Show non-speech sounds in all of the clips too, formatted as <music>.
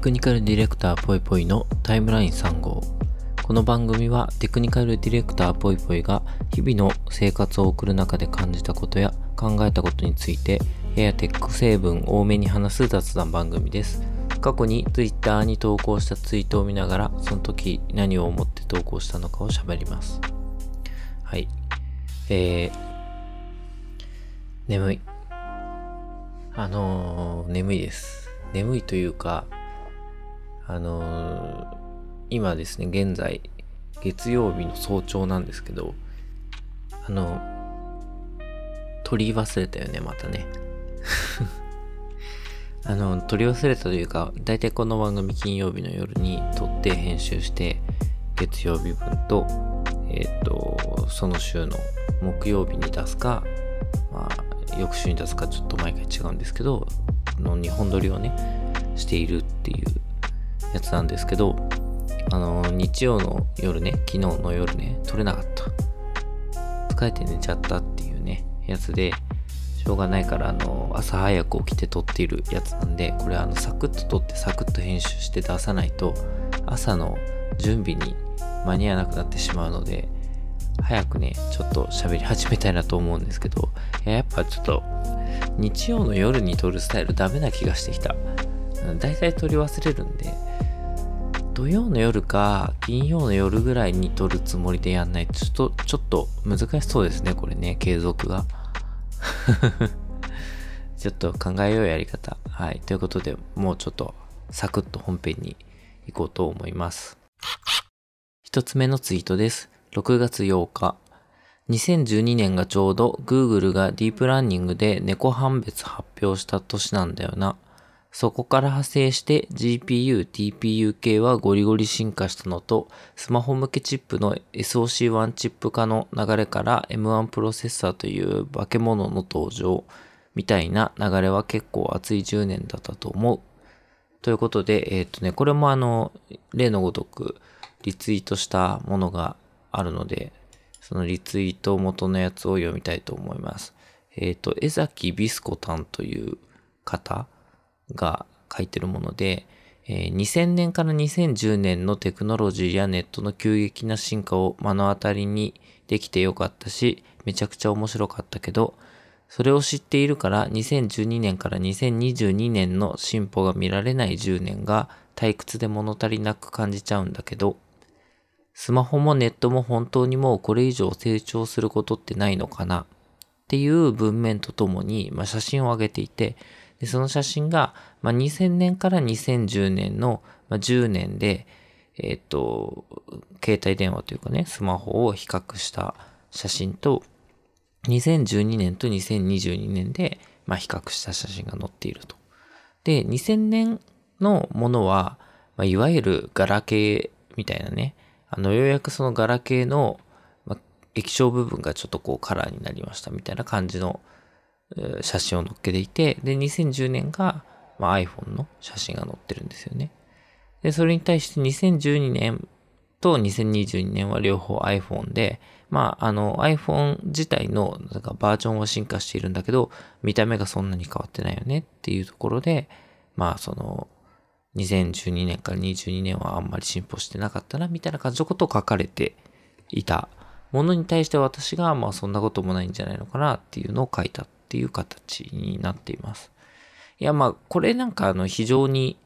クニカルディレクターぽいぽいのタイムライン3号。この番組はテクニカルディレクターぽいぽいが日々の生活を送る中で感じたことや考えたことについてややテック成分多めに話す雑談番組です。過去に Twitter に投稿したツイートを見ながらその時何を思って投稿したのかを喋ります。はい。えー、眠い。あのー、眠いです。眠いというか、あのー今ですね、現在、月曜日の早朝なんですけど、あの、取り忘れたよね、またね。<laughs> あの、取り忘れたというか、だいたいこの番組金曜日の夜に撮って編集して、月曜日分と、えっ、と、その週の木曜日に出すか、まあ、翌週に出すかちょっと毎回違うんですけど、の、2本撮りをね、しているっていうやつなんですけど、あの、日曜の夜ね、昨日の夜ね、撮れなかった。疲れて寝ちゃったっていうね、やつで、しょうがないから、あの、朝早く起きて撮っているやつなんで、これあの、サクッと撮ってサクッと編集して出さないと、朝の準備に間に合わなくなってしまうので、早くね、ちょっと喋り始めたいなと思うんですけど、ややっぱちょっと、日曜の夜に撮るスタイルダメな気がしてきた。うん大体撮り忘れるんで、土曜の夜か金曜の夜ぐらいに撮るつもりでやんないと、ちょっと、ちょっと難しそうですね、これね、継続が。<laughs> ちょっと考えようやり方。はい。ということで、もうちょっとサクッと本編に行こうと思います。一つ目のツイートです。6月8日。2012年がちょうど Google がディープラーニングで猫判別発表した年なんだよな。そこから派生して GPU、TPU 系はゴリゴリ進化したのと、スマホ向けチップの SOC1 チップ化の流れから M1 プロセッサーという化け物の登場みたいな流れは結構熱い10年だったと思う。ということで、えっ、とね、これもあの、例のごとくリツイートしたものがあるので、そのリツイート元のやつを読みたいと思います。えっ、と、江崎ビスコタンという方が書いてるもので、え2000年から2010年のテクノロジーやネットの急激な進化を目の当たりにできてよかったし、めちゃくちゃ面白かったけど、それを知っているから2012年から2022年の進歩が見られない10年が退屈で物足りなく感じちゃうんだけど、スマホもネットも本当にもうこれ以上成長することってないのかなっていう文面とともに、まあ、写真を上げていて、でその写真が、まあ、2000年から2010年の、まあ、10年で、えっ、と、携帯電話というかね、スマホを比較した写真と、2012年と2022年で、まあ、比較した写真が載っていると。で、2000年のものは、まあ、いわゆるガラケーみたいなね、あの、ようやくそのガラケーの、まあ、液晶部分がちょっとこうカラーになりましたみたいな感じの写真を載っけていて、で、2010年が、まあ、iPhone の写真が載ってるんですよね。で、それに対して2012年と2022年は両方 iPhone で、まあ、あの iPhone 自体のなんかバージョンは進化しているんだけど、見た目がそんなに変わってないよねっていうところで、まあ、その、2012年から22年はあんまり進歩してなかったな、みたいな感じのことを書かれていたものに対して私が、まあそんなこともないんじゃないのかなっていうのを書いたっていう形になっています。いや、まあ、これなんかあの非常に、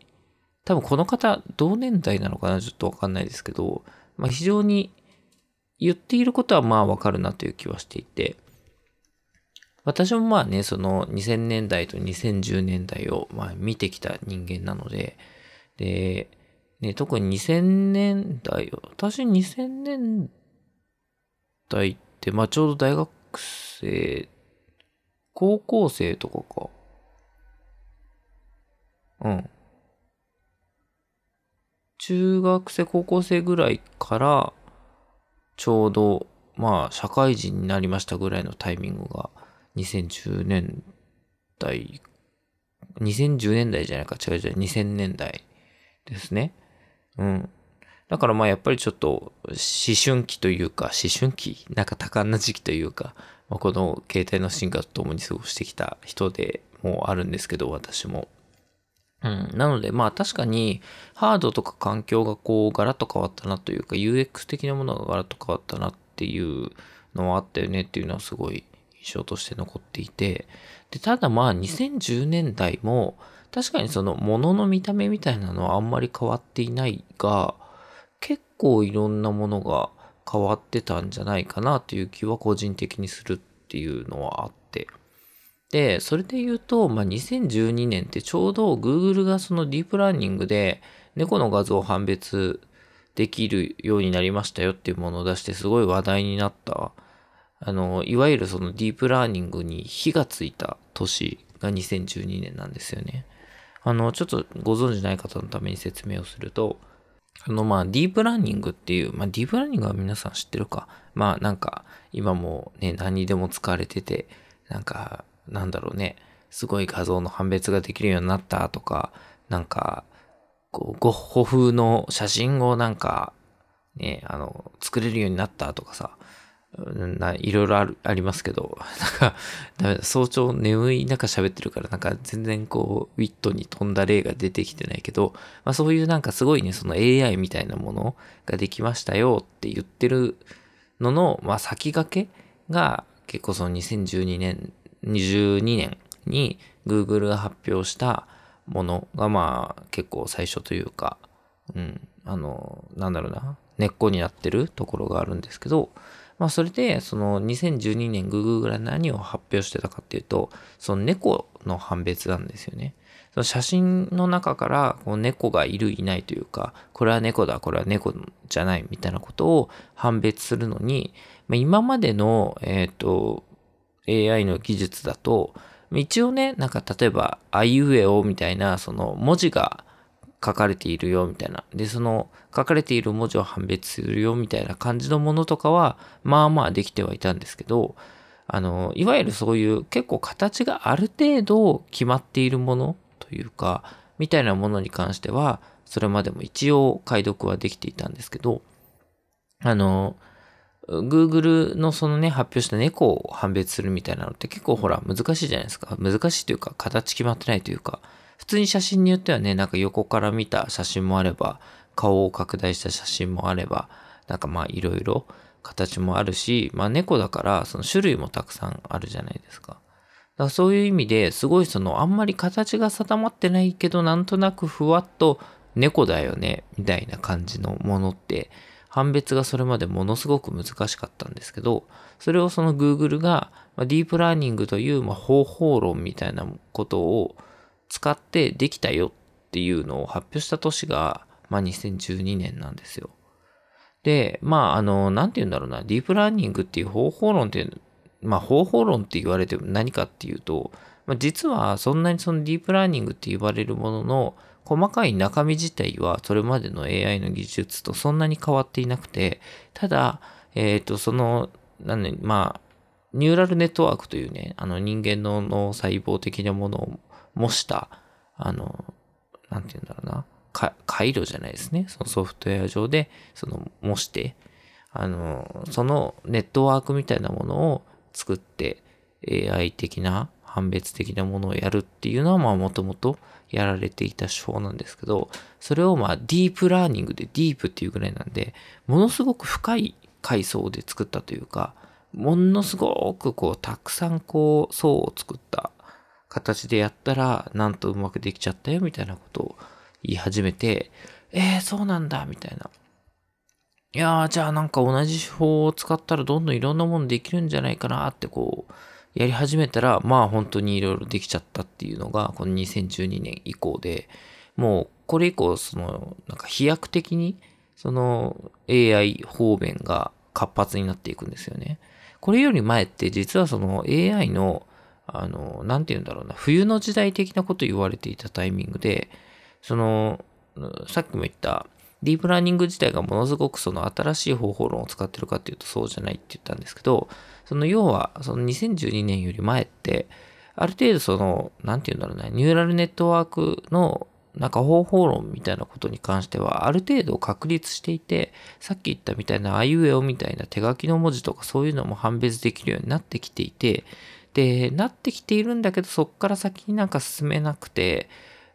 多分この方、同年代なのかなちょっとわかんないですけど、まあ非常に言っていることはまあわかるなという気はしていて、私もまあね、その2000年代と2010年代をまあ見てきた人間なので、で、ね、特に2000年代を、私2000年代って、まあちょうど大学生、高校生とかか。うん。中学生、高校生ぐらいから、ちょうど、まあ、社会人になりましたぐらいのタイミングが、2010年代、2010年代じゃないか、違う違う、2000年代ですね。うん。だからまあやっぱりちょっと思春期というか、思春期？なんか多感な時期というか、まあ、この携帯の進化とともに過ごしてきた人でもあるんですけど、私も。うん。なので、まあ確かに、ハードとか環境がこう、ガラッと変わったなというか、UX 的なものがガラッと変わったなっていうのはあったよねっていうのはすごい印象として残っていて、で、ただまあ2010年代も、確かにその物の見た目みたいなのはあんまり変わっていないが、構いろんなものが変わってたんじゃないかなという気は個人的にするっていうのはあって。で、それで言うと、まあ、2012年ってちょうど Google がそのディープラーニングで猫の画像を判別できるようになりましたよっていうものを出してすごい話題になった。あの、いわゆるそのディープラーニングに火がついた年が2012年なんですよね。あの、ちょっとご存知ない方のために説明をすると、あの、まあ、ディープラーニングっていう、まあ、ディープラーニングは皆さん知ってるか。まあ、なんか、今もね、何にでも使われてて、なんか、なんだろうね、すごい画像の判別ができるようになったとか、なんか、こう、ゴッホ風の写真をなんか、ね、あの、作れるようになったとかさ、ないろいろある、ありますけど、<laughs> なんか、だ、早朝眠い中喋ってるから、なんか全然こう、ウィットに飛んだ例が出てきてないけど、まあそういうなんかすごいね、その AI みたいなものができましたよって言ってるのの、まあ先駆けが結構その2012年、22年に Google が発表したものがまあ結構最初というか、うん、あの、なんだろうな、根っこになってるところがあるんですけど、まあそれで、その2012年 Google が何を発表してたかっていうと、その猫の判別なんですよね。その写真の中からこう猫がいるいないというか、これは猫だ、これは猫じゃないみたいなことを判別するのに、まあ、今までの、え、ー、と、AI の技術だと、一応ね、なんか例えば、あいうえおみたいな、その文字が書かれているよみたいな。で、その書かれている文字を判別するよみたいな感じのものとかは、まあまあできてはいたんですけど、あの、いわゆるそういう結構形がある程度決まっているものというか、みたいなものに関しては、それまでも一応解読はできていたんですけど、あの、Google のそのね、発表した猫を判別するみたいなのって結構ほら難しいじゃないですか。難しいというか、形決まってないというか、普通に写真によってはね、なんか横から見た写真もあれば、顔を拡大した写真もあれば、なんかまあいろいろ形もあるし、まあ猫だからその種類もたくさんあるじゃないですか。だからそういう意味ですごいそのあんまり形が定まってないけどなんとなくふわっと猫だよねみたいな感じのものって判別がそれまでものすごく難しかったんですけどそれをその Google がディープラーニングというま方法論みたいなことを使ってできたよっていうのを発表した年が、まあ、2012年なんですよ。で、まあ、あの、なんて言うんだろうな、ディープラーニングっていう方法論っていうまあ、方法論って言われても何かっていうと、まあ、実はそんなにそのディープラーニングって言われるものの細かい中身自体はそれまでの AI の技術とそんなに変わっていなくて、ただ、えっ、ー、と、その、なんね、まあ、ニューラルネットワークというね、あの人間の脳細胞的なものを模した、あの、なんて言うんだろうな、回路じゃないですね。そのソフトウェア上で、その模して、あの、そのネットワークみたいなものを作って AI 的な判別的なものをやるっていうのはまあもともとやられていた手法なんですけど、それをまあディープラーニングでディープっていうぐらいなんで、ものすごく深い階層で作ったというか、ものすごくこうたくさんこう層を作った形でやったら、なんとうまくできちゃったよ、みたいなことを言い始めて、えー、そうなんだ、みたいな。いやー、じゃあなんか同じ手法を使ったらどんどんいろんなものできるんじゃないかなってこう、やり始めたら、まあ本当にいろいろできちゃったっていうのが、この2012年以降で、もうこれ以降、その、なんか飛躍的に、その AI 方面が活発になっていくんですよね。これより前って実はその AI のあの、なんて言うんだろうな、冬の時代的なこと言われていたタイミングで、その、さっきも言った、ディープラーニング自体がものすごくその新しい方法論を使ってるかっていうとそうじゃないって言ったんですけど、その要は、その2012年より前って、ある程度その、なんて言うんだろうな、ニューラルネットワークのなんか方法論みたいなことに関してはある程度確立していて、さっき言ったみたいなあいうえおみたいな手書きの文字とかそういうのも判別できるようになってきていて、で、なってきているんだけど、そっから先になんか進めなくて、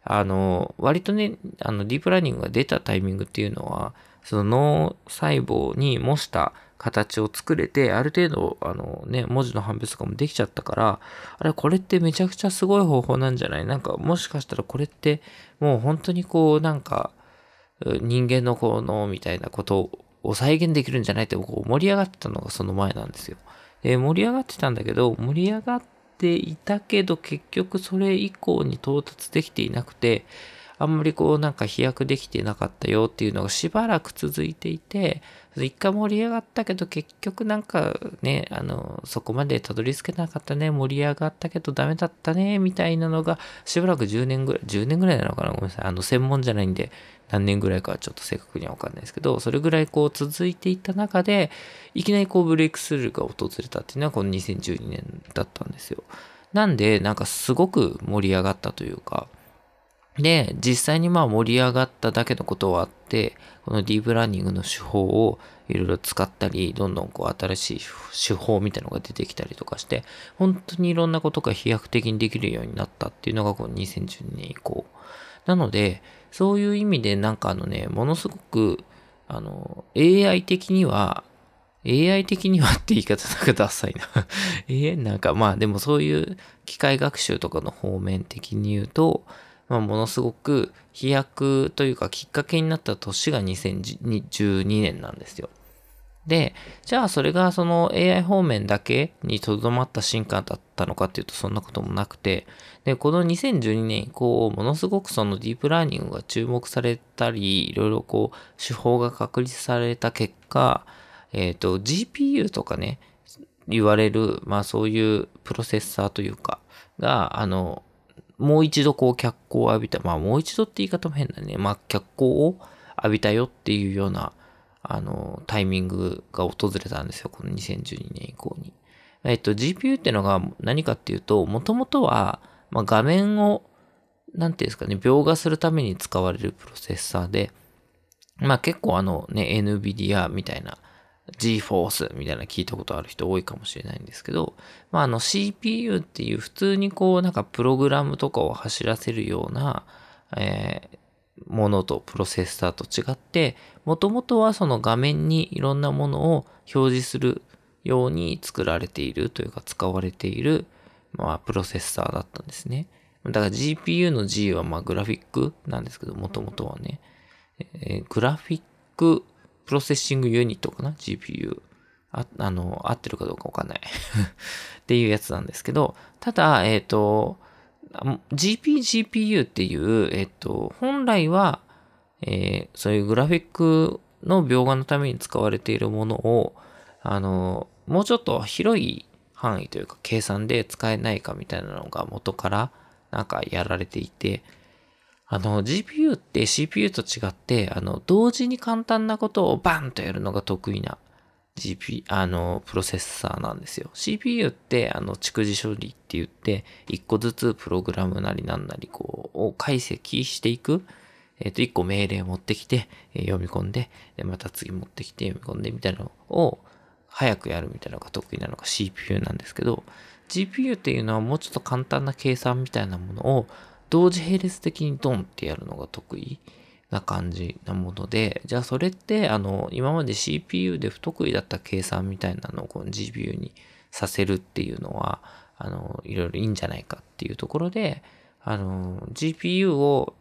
あの、割とね、あの、ディープラーニングが出たタイミングっていうのは、その脳細胞に模した形を作れて、ある程度、あのね、文字の判別とかもできちゃったから、あれ、これってめちゃくちゃすごい方法なんじゃない？なんか、もしかしたらこれって、もう本当にこう、なんか、人間のこの、みたいなことを再現できるんじゃない？ってこう盛り上がってたのがその前なんですよ。で、盛り上がってたんだけど、盛り上がっていたけど、結局それ以降に到達できていなくて、あんまりこうなんか飛躍できてなかったよっていうのがしばらく続いていて、一回盛り上がったけど結局なんかね、あの、そこまでたどり着けなかったね、盛り上がったけどダメだったね、みたいなのがしばらく10年ぐらい、10年ぐらいなのかな？ごめんなさい。あの、専門じゃないんで何年ぐらいかはちょっと正確にはわかんないですけど、それぐらいこう続いていった中で、いきなりこうブレイクスルーが訪れたっていうのはこの2012年だったんですよ。なんで、なんかすごく盛り上がったというか、で、実際にまあ盛り上がっただけのことはあって、このディープラーニングの手法をいろいろ使ったり、どんどんこう新しい手法みたいなのが出てきたりとかして、本当にいろんなことが飛躍的にできるようになったっていうのがこの2012年以降。なので、そういう意味でなんかあのね、ものすごく、あの、AI 的には、AI 的にはって言い方なんかダサいな AI <laughs> なんかまあでもそういう機械学習とかの方面的に言うと、まあ、ものすごく飛躍というかきっかけになった年が2012年なんですよ。で、じゃあそれがその AI 方面だけにとどまった進化だったのかっていうとそんなこともなくて、で、この2012年以降、ものすごくそのディープラーニングが注目されたり、いろいろこう手法が確立された結果、えっ、ー、と、GPU とかね、言われる、まあそういうプロセッサーというか、が、あの、もう一度こう脚光を浴びた、まあもう一度って言い方も変だね。まあ脚光を浴びたよっていうような、あの、タイミングが訪れたんですよ。この2012年以降に。えっと、GPU っていうのが何かっていうと、もともとは、まあ、画面を、なんていうんですかね、描画するために使われるプロセッサーで、まあ結構あのね、NVIDIA みたいな、GForce みたいな聞いたことある人多いかもしれないんですけど、まあ、あの CPU っていう普通にこうなんかプログラムとかを走らせるような、えー、ものとプロセッサーと違って、もともとはその画面にいろんなものを表示するように作られているというか使われている、まあ、プロセッサーだったんですね。だから GPU の G はまあグラフィックなんですけど、もともとはね、えー、グラフィックプロセッシングユニットかな ?GPU。あ、あの、合ってるかどうかわかんない <laughs> っていうやつなんですけど、ただ、えっ、ー、と、GP、GPU っていう、えっ、ー、と、本来は、えー、そういうグラフィックの描画のために使われているものを、あの、もうちょっと広い範囲というか計算で使えないかみたいなのが元からなんかやられていて、あの、GPU って CPU と違って、あの、同時に簡単なことをバンとやるのが得意な GP、あの、プロセッサーなんですよ。CPU って、あの、蓄字処理って言って、一個ずつプログラムなりなんなり、こう、を解析していく。えっ、ー、と、一個命令持ってきて、えー、読み込んで、で、また次持ってきて読み込んでみたいなのを、早くやるみたいなのが得意なのが CPU なんですけど、GPU っていうのはもうちょっと簡単な計算みたいなものを同時並列的にドンってやるのが得意な感じなもので、じゃあそれって、あの、今まで CPU で不得意だった計算みたいなのをこの GPU にさせるっていうのは、あの、いろいろいいんじゃないかっていうところで、あの、GPU を、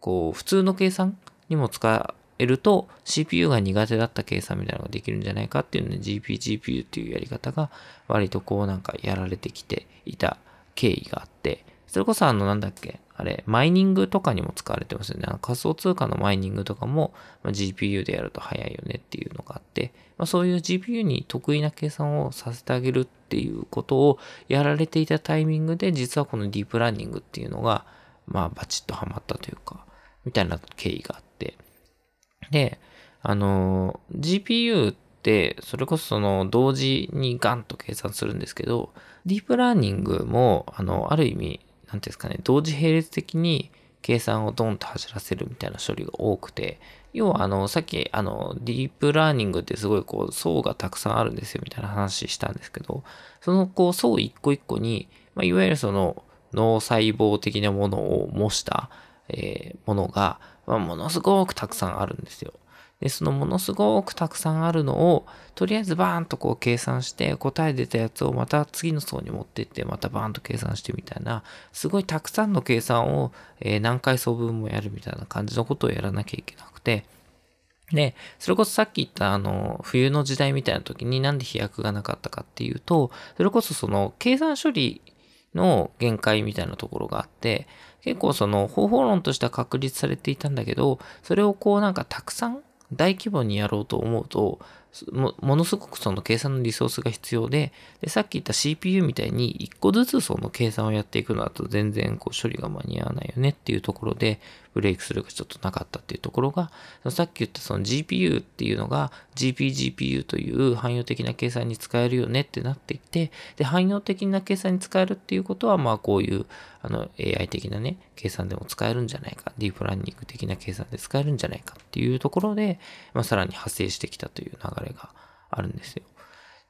こう、普通の計算にも使えると、CPU が苦手だった計算みたいなのができるんじゃないかっていうので、GP、GPU っていうやり方が、割とこうなんかやられてきていた経緯があって、それこそあの、なんだっけ、あれ、マイニングとかにも使われてますよね。あの仮想通貨のマイニングとかも、まあ、GPU でやると早いよねっていうのがあって、まあ、そういう GPU に得意な計算をさせてあげるっていうことをやられていたタイミングで、実はこのディープラーニングっていうのが、まあ、バチッとハマったというか、みたいな経緯があって。で、あの、GPU って、それこそその同時にガンと計算するんですけど、ディープラーニングも、あの、ある意味、ていうんですかね、同時並列的に計算をドンと走らせるみたいな処理が多くて、要はあの、さっきあの、ディープラーニングってすごいこう、層がたくさんあるんですよみたいな話したんですけど、そのこう、層一個一個に、まあ、いわゆるその、脳細胞的なものを模した、えー、ものが、まあ、ものすごくたくさんあるんですよ。で、そのものすごくたくさんあるのを、とりあえずバーンとこう計算して、答え出たやつをまた次の層に持ってって、またバーンと計算してみたいな、すごいたくさんの計算を、えー、何回層分もやるみたいな感じのことをやらなきゃいけなくて、で、それこそさっき言ったあの、冬の時代みたいな時になんで飛躍がなかったかっていうと、それこそその計算処理の限界みたいなところがあって、結構その方法論としては確立されていたんだけど、それをこうなんかたくさん大規模にやろうと思うと、ものすごくその計算のリソースが必要でで、さっき言った CPU みたいに1個ずつその計算をやっていくのだと全然こう処理が間に合わないよねっていうところで、ブレイクスルーがちょっとなかったっていうところが、さっき言ったその GPU っていうのが GPGPU という汎用的な計算に使えるよねってなってきて、で、汎用的な計算に使えるっていうことは、まあこういうあの AI 的なね、計算でも使えるんじゃないか、ディープラーニング的な計算で使えるんじゃないかっていうところで、まあさらに派生してきたという流れがあるんですよ。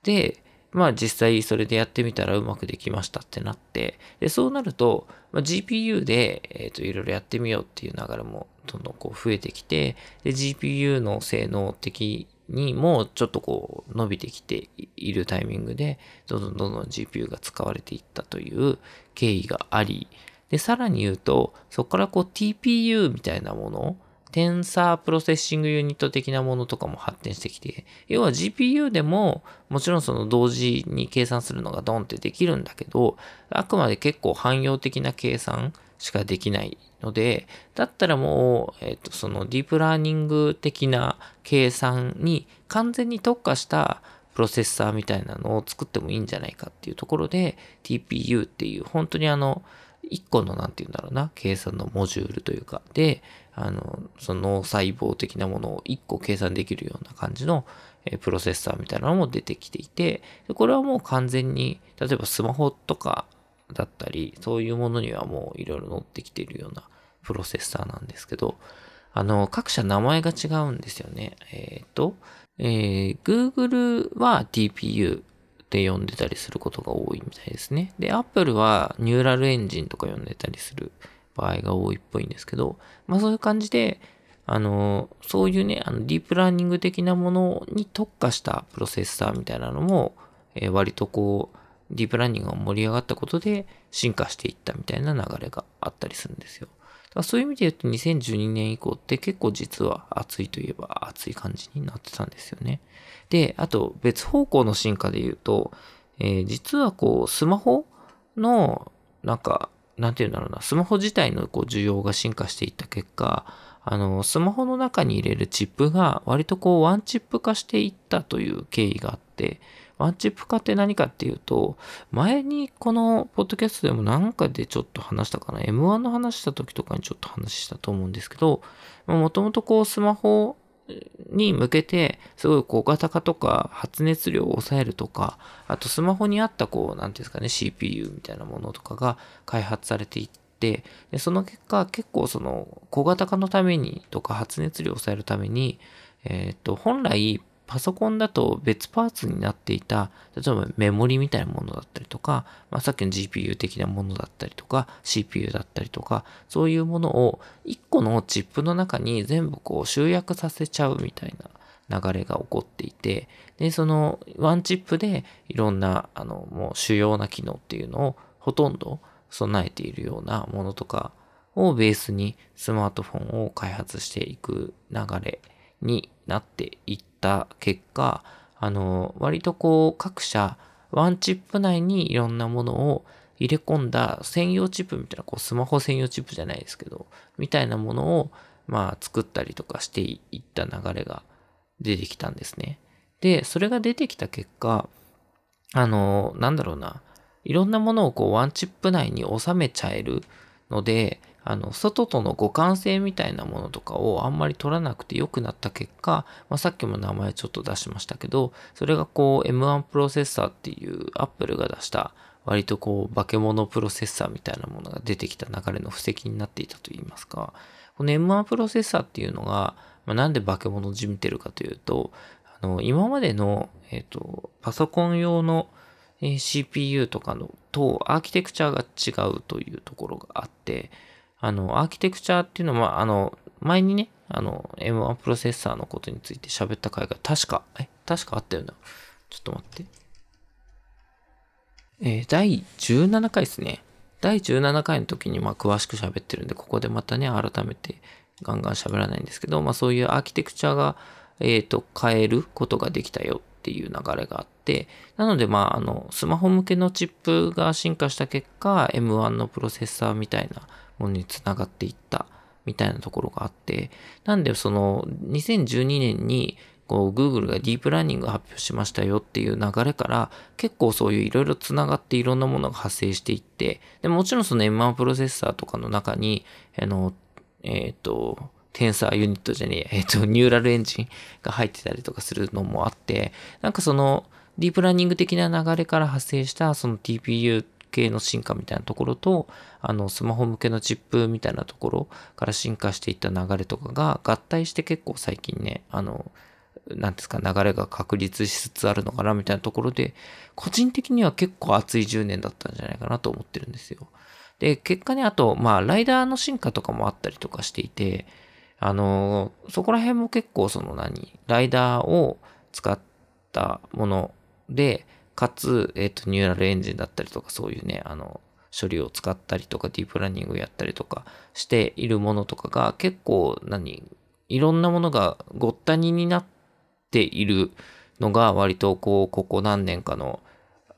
で、まあ実際それでやってみたらうまくできましたってなって、で、そうなると、まあ、GPU で、えっ、ー、と、いろいろやってみようっていう流れもどんどんこう増えてきて、で、GPU の性能的にもちょっとこう伸びてきているタイミングで、どんどんどんどん GPU が使われていったという経緯があり、で、さらに言うと、そこからこう TPU みたいなもの、テンサープロセッシングユニット的なものとかも発展してきて、要は GPU でももちろんその同時に計算するのがドンってできるんだけど、あくまで結構汎用的な計算しかできないので、だったらもう、えっ、と、そのディープラーニング的な計算に完全に特化したプロセッサーみたいなのを作ってもいいんじゃないかっていうところで TPU っていう本当にあの一個のなんて言うんだろうな計算のモジュールというか。であの、その脳細胞的なものを1個計算できるような感じの、えプロセッサーみたいなのも出てきていて、これはもう完全に、例えばスマホとかだったり、そういうものにはもういろいろ乗ってきているようなプロセッサーなんですけど、あの、各社名前が違うんですよね。えっ、ー、と、えー、Google は TPU って呼んでたりすることが多いみたいですね。で、Apple はニューラルエンジンとか呼んでたりする場合が多いっぽいんですけど、まあそういう感じで、あの、そういうね、あのディープラーニング的なものに特化したプロセッサーみたいなのも、えー、割とこう、ディープラーニングが盛り上がったことで進化していったみたいな流れがあったりするんですよ。だからそういう意味で言うと2012年以降って結構実は熱いといえば熱い感じになってたんですよね。で、あと別方向の進化で言うと、えー、実はこうスマホのなんかなんて言うんだろうな、スマホ自体のこう需要が進化していった結果、あの、スマホの中に入れるチップが割とこうワンチップ化していったという経緯があって、ワンチップ化って何かっていうと、前にこのポッドキャストでも何かでちょっと話したかな、M1 の話した時とかにちょっと話したと思うんですけど、もともとこうスマホに向けて、すごい小型化とか発熱量を抑えるとか、あとスマホにあったこう、なんていうんですかね、CPU みたいなものとかが開発されていって、でその結果結構その小型化のためにとか発熱量を抑えるために、えっ、ー、と、本来パソコンだと別パーツになっていた、例えばメモリみたいなものだったりとか、まあ、さっきの GPU 的なものだったりとか、CPU だったりとか、そういうものを1個のチップの中に全部こう集約させちゃうみたいな流れが起こっていて、で、そのワンチップでいろんな、あの、もう主要な機能っていうのをほとんど備えているようなものとかをベースにスマートフォンを開発していく流れになっていった結果、あの、割とこう各社ワンチップ内にいろんなものを入れ込んだ専用チップみたいな、こうスマホ専用チップじゃないですけど、みたいなものをまあ作ったりとかしていった流れが出てきたんですね。で、それが出てきた結果、あの、なんだろうな、いろんなものをこうワンチップ内に収めちゃえるので、あの、外との互換性みたいなものとかをあんまり取らなくて良くなった結果、まあ、さっきも名前ちょっと出しましたけど、それがこう M1 プロセッサーっていう Apple が出した割とこう化け物プロセッサーみたいなものが出てきた流れの布石になっていたといいますか、この M1 プロセッサーっていうのが、まあ、なんで化け物をじみてるかというと、あの、今までの、え、ー、と、パソコン用の CPU とかのとアーキテクチャが違うというところがあって、あの、アーキテクチャっていうのは、あの、前にね、あの、M1 プロセッサーのことについて喋った回が確か、え、確かあったよな。ちょっと待って。えー、第17回ですね。第17回の時にまあ詳しく喋ってるんで、ここでまたね、改めてガンガン喋らないんですけど、まあそういうアーキテクチャが、えっ、ー、と、変えることができたよっていう流れがあって、なのでまああの、スマホ向けのチップが進化した結果、M1 のプロセッサーみたいなものにつながっていったみたいなところがあって、なんでその2012年にこう Google がディープラーニングを発表しましたよっていう流れから結構そういういろいろつながっていろんなものが発生していってでもちろんその M1 プロセッサーとかの中にあのえっ、ー、とテンサーユニットじゃねえ、えっ、ー、と、ニューラルエンジンが入ってたりとかするのもあって、なんかその、ディープラーニング的な流れから発生したその TPU 系の進化みたいなところと、あの、スマホ向けのチップみたいなところから進化していった流れとかが合体して結構最近ね、あの、なんですか、流れが確立しつつあるのかなみたいなところで、個人的には結構熱い10年だったんじゃないかなと思ってるんですよ。で、結果ね、あと、まあ、ライダーの進化とかもあったりとかしていて、あの、そこら辺も結構その何、ライダーを使ったもので、かつ、えっ、ー、と、ニューラルエンジンだったりとか、そういうね、あの、処理を使ったりとか、ディープラーニングをやったりとかしているものとかが、結構、何、いろんなものがごったにになっているのが、割とこう、ここ何年かの、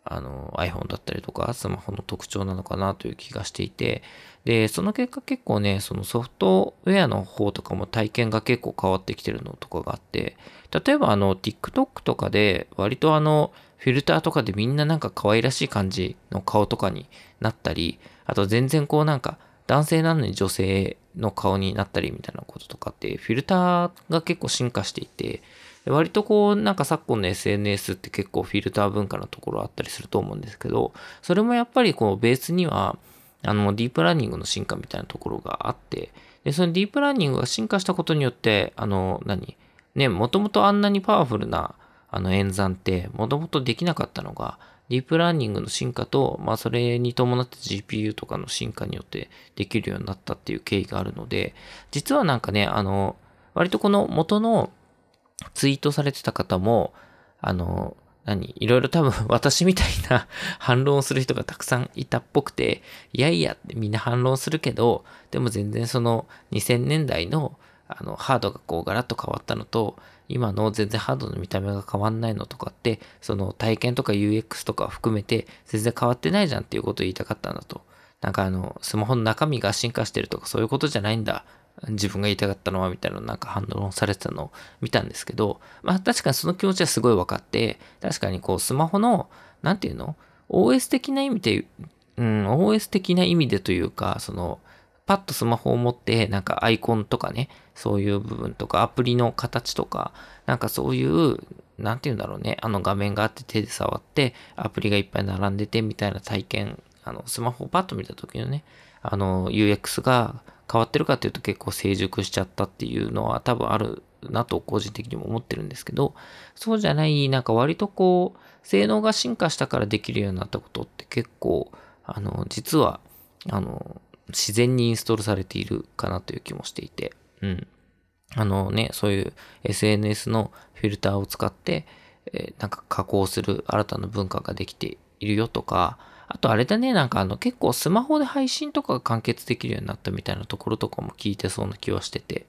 あの、iPhone だったりとか、スマホの特徴なのかなという気がしていて、で、その結果結構ね、そのソフトウェアの方とかも体験が結構変わってきてるのとかがあって、例えばあの、TikTok とかで割とあの、フィルターとかでみんななんか可愛らしい感じの顔とかになったり、あと全然こうなんか男性なのに女性の顔になったりみたいなこととかって、フィルターが結構進化していて、割とこうなんか昨今の SNS って結構フィルター文化のところあったりすると思うんですけど、それもやっぱりこうベースには、あの、ディープラーニングの進化みたいなところがあって、で、そのディープラーニングが進化したことによって、あの、何？ね、もともとあんなにパワフルなあの演算ってもともとできなかったのが、ディープラーニングの進化と、まあそれに伴って GPU とかの進化によってできるようになったっていう経緯があるので、実はなんかね、あの、割とこの元のツイートされてた方も、あの、何いろいろ多分 <laughs> 私みたいな反論をする人がたくさんいたっぽくて、いやいやってみんな反論するけど、でも全然その2000年代のあのハードがこうガラッと変わったのと、今の全然ハードの見た目が変わんないのとかって、その体験とか UX とか含めて全然変わってないじゃんっていうことを言いたかったんだと。なんかあの、スマホの中身が進化してるとかそういうことじゃないんだ。自分が言いたかったのはみたいななんか反論されてたのを見たんですけど、まあ確かにその気持ちはすごい分かって、確かにこうスマホの、なんていうの ?OS 的な意味で、うん、OS 的な意味でというか、その、パッとスマホを持って、なんかアイコンとかね、そういう部分とか、アプリの形とか、なんかそういう、なんて言うんだろうね、あの画面があって手で触って、アプリがいっぱい並んでてみたいな体験、あの、スマホをパッと見た時のね、あの、UX が変わってるかっていうと結構成熟しちゃったっていうのは多分あるなと個人的にも思ってるんですけど、そうじゃない、なんか割とこう、性能が進化したからできるようになったことって結構、あの、実は、あの、自然にインストールされているかなという気もしていて、うん。あのね、そういう SNS のフィルターを使って、えー、なんか加工する新たな文化ができているよとか、あとあれだね、なんかあの結構スマホで配信とかが完結できるようになったみたいなところとかも聞いてそうな気はしてて。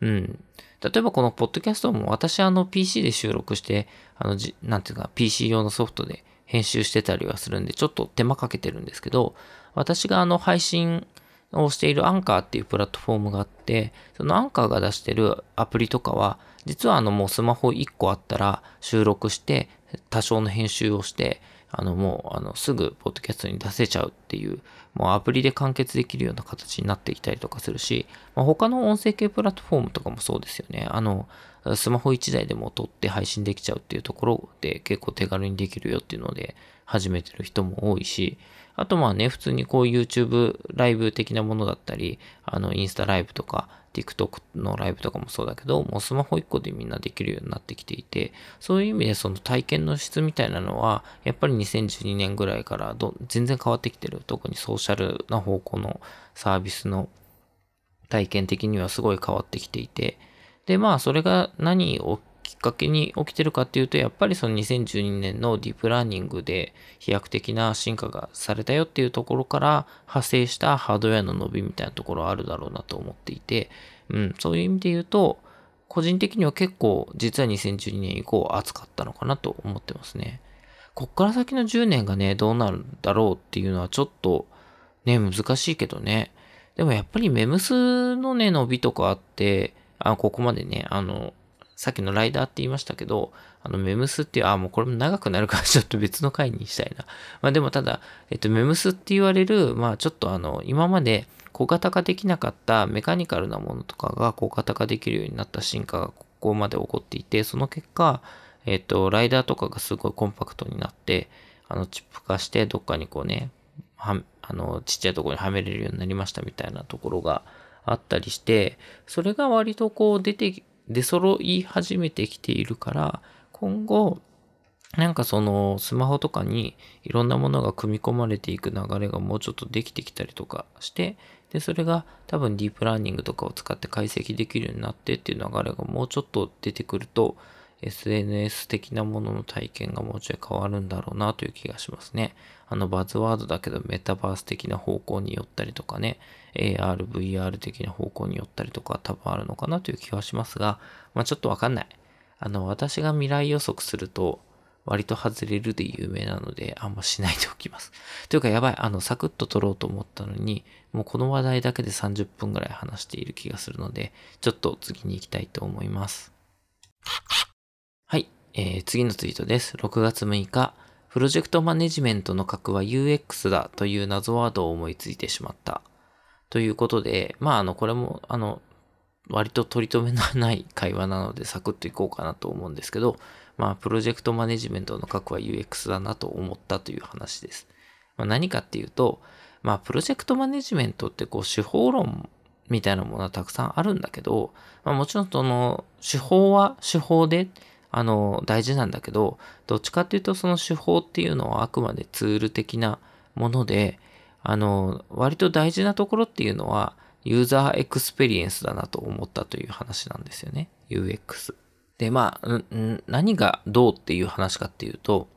うん。例えばこのポッドキャストも私あの PC で収録して、あのじ、なんていうか PC 用のソフトで編集してたりはするんで、ちょっと手間かけてるんですけど、私があの配信をしているアンカーっていうプラットフォームがあって、そのアンカーが出してるアプリとかは、実はあのもうスマホ1個あったら収録して、多少の編集をして、あのもうあのすぐポッドキャストに出せちゃうっていう、もうアプリで完結できるような形になっていたりとかするし、まあ、他の音声系プラットフォームとかもそうですよね。あの、スマホ1台でも撮って配信できちゃうっていうところで結構手軽にできるよっていうので始めてる人も多いし、あとまあね、普通にこう YouTube ライブ的なものだったり、あのインスタライブとか TikTok のライブとかもそうだけど、もうスマホ1個でみんなできるようになってきていて、そういう意味でその体験の質みたいなのは、やっぱり2012年ぐらいから全然変わってきてる。特にソーシャルな方向のサービスの体験的にはすごい変わってきていて、で、まあ、それが何をっかけに起きてるかっていうと、やっぱりその2012年のディープラーニングで飛躍的な進化がされたよっていうところから派生したハードウェアの伸びみたいなところあるだろうなと思っていて、うん、そういう意味で言うと、個人的には結構実は2012年以降暑かったのかなと思ってますね。こっから先の10年がね、どうなるんだろうっていうのはちょっとね、難しいけどね。でもやっぱりメムスのね、伸びとかあって、あ、ここまでね、あの、さっきのライダーって言いましたけど、あの、メムスっていう、あ、もうこれも長くなるから <laughs> ちょっと別の回にしたいな。まあでもただ、えっと、メムスって言われる、まあちょっとあの、今まで小型化できなかったメカニカルなものとかが小型化できるようになった進化がここまで起こっていて、その結果、えっと、ライダーとかがすごいコンパクトになって、あの、チップ化してどっかにこうね、は、あの、ちっちゃいところにはめれるようになりましたみたいなところがあったりして、それが割とこう出て、出揃い始めてきているから、今後、なんかそのスマホとかにいろんなものが組み込まれていく流れがもうちょっとできてきたりとかして、で、それが多分ディープラーニングとかを使って解析できるようになってっていう流れがもうちょっと出てくると、SNS 的なものの体験がもうちょい変わるんだろうなという気がしますね。あのバズワードだけどメタバース的な方向に寄ったりとかね、AR、VR 的な方向に寄ったりとか多分あるのかなという気がしますが、まあちょっとわかんない。あの、私が未来予測すると、割と外れるで有名なので、あんましないでおきます。<laughs> というか、やばい。あの、サクッと撮ろうと思ったのに、もうこの話題だけで30分ぐらい話している気がするので、ちょっと次に行きたいと思います。えー、次のツイートです。6月6日、プロジェクトマネジメントの核は UX だという謎ワードを思いついてしまった。ということで、まあ、あの、これも、あの、割と取り留めのない会話なのでサクッといこうかなと思うんですけど、まあ、プロジェクトマネジメントの核は UX だなと思ったという話です。まあ、何かっていうと、まあ、プロジェクトマネジメントってこう、手法論みたいなものはたくさんあるんだけど、まあ、もちろんその、手法は手法で、あの、大事なんだけど、どっちかっていうとその手法っていうのはあくまでツール的なもので、あの、割と大事なところっていうのは、ユーザーエクスペリエンスだなと思ったという話なんですよね。UX。で、まあ、何がどうっていう話かっていうと、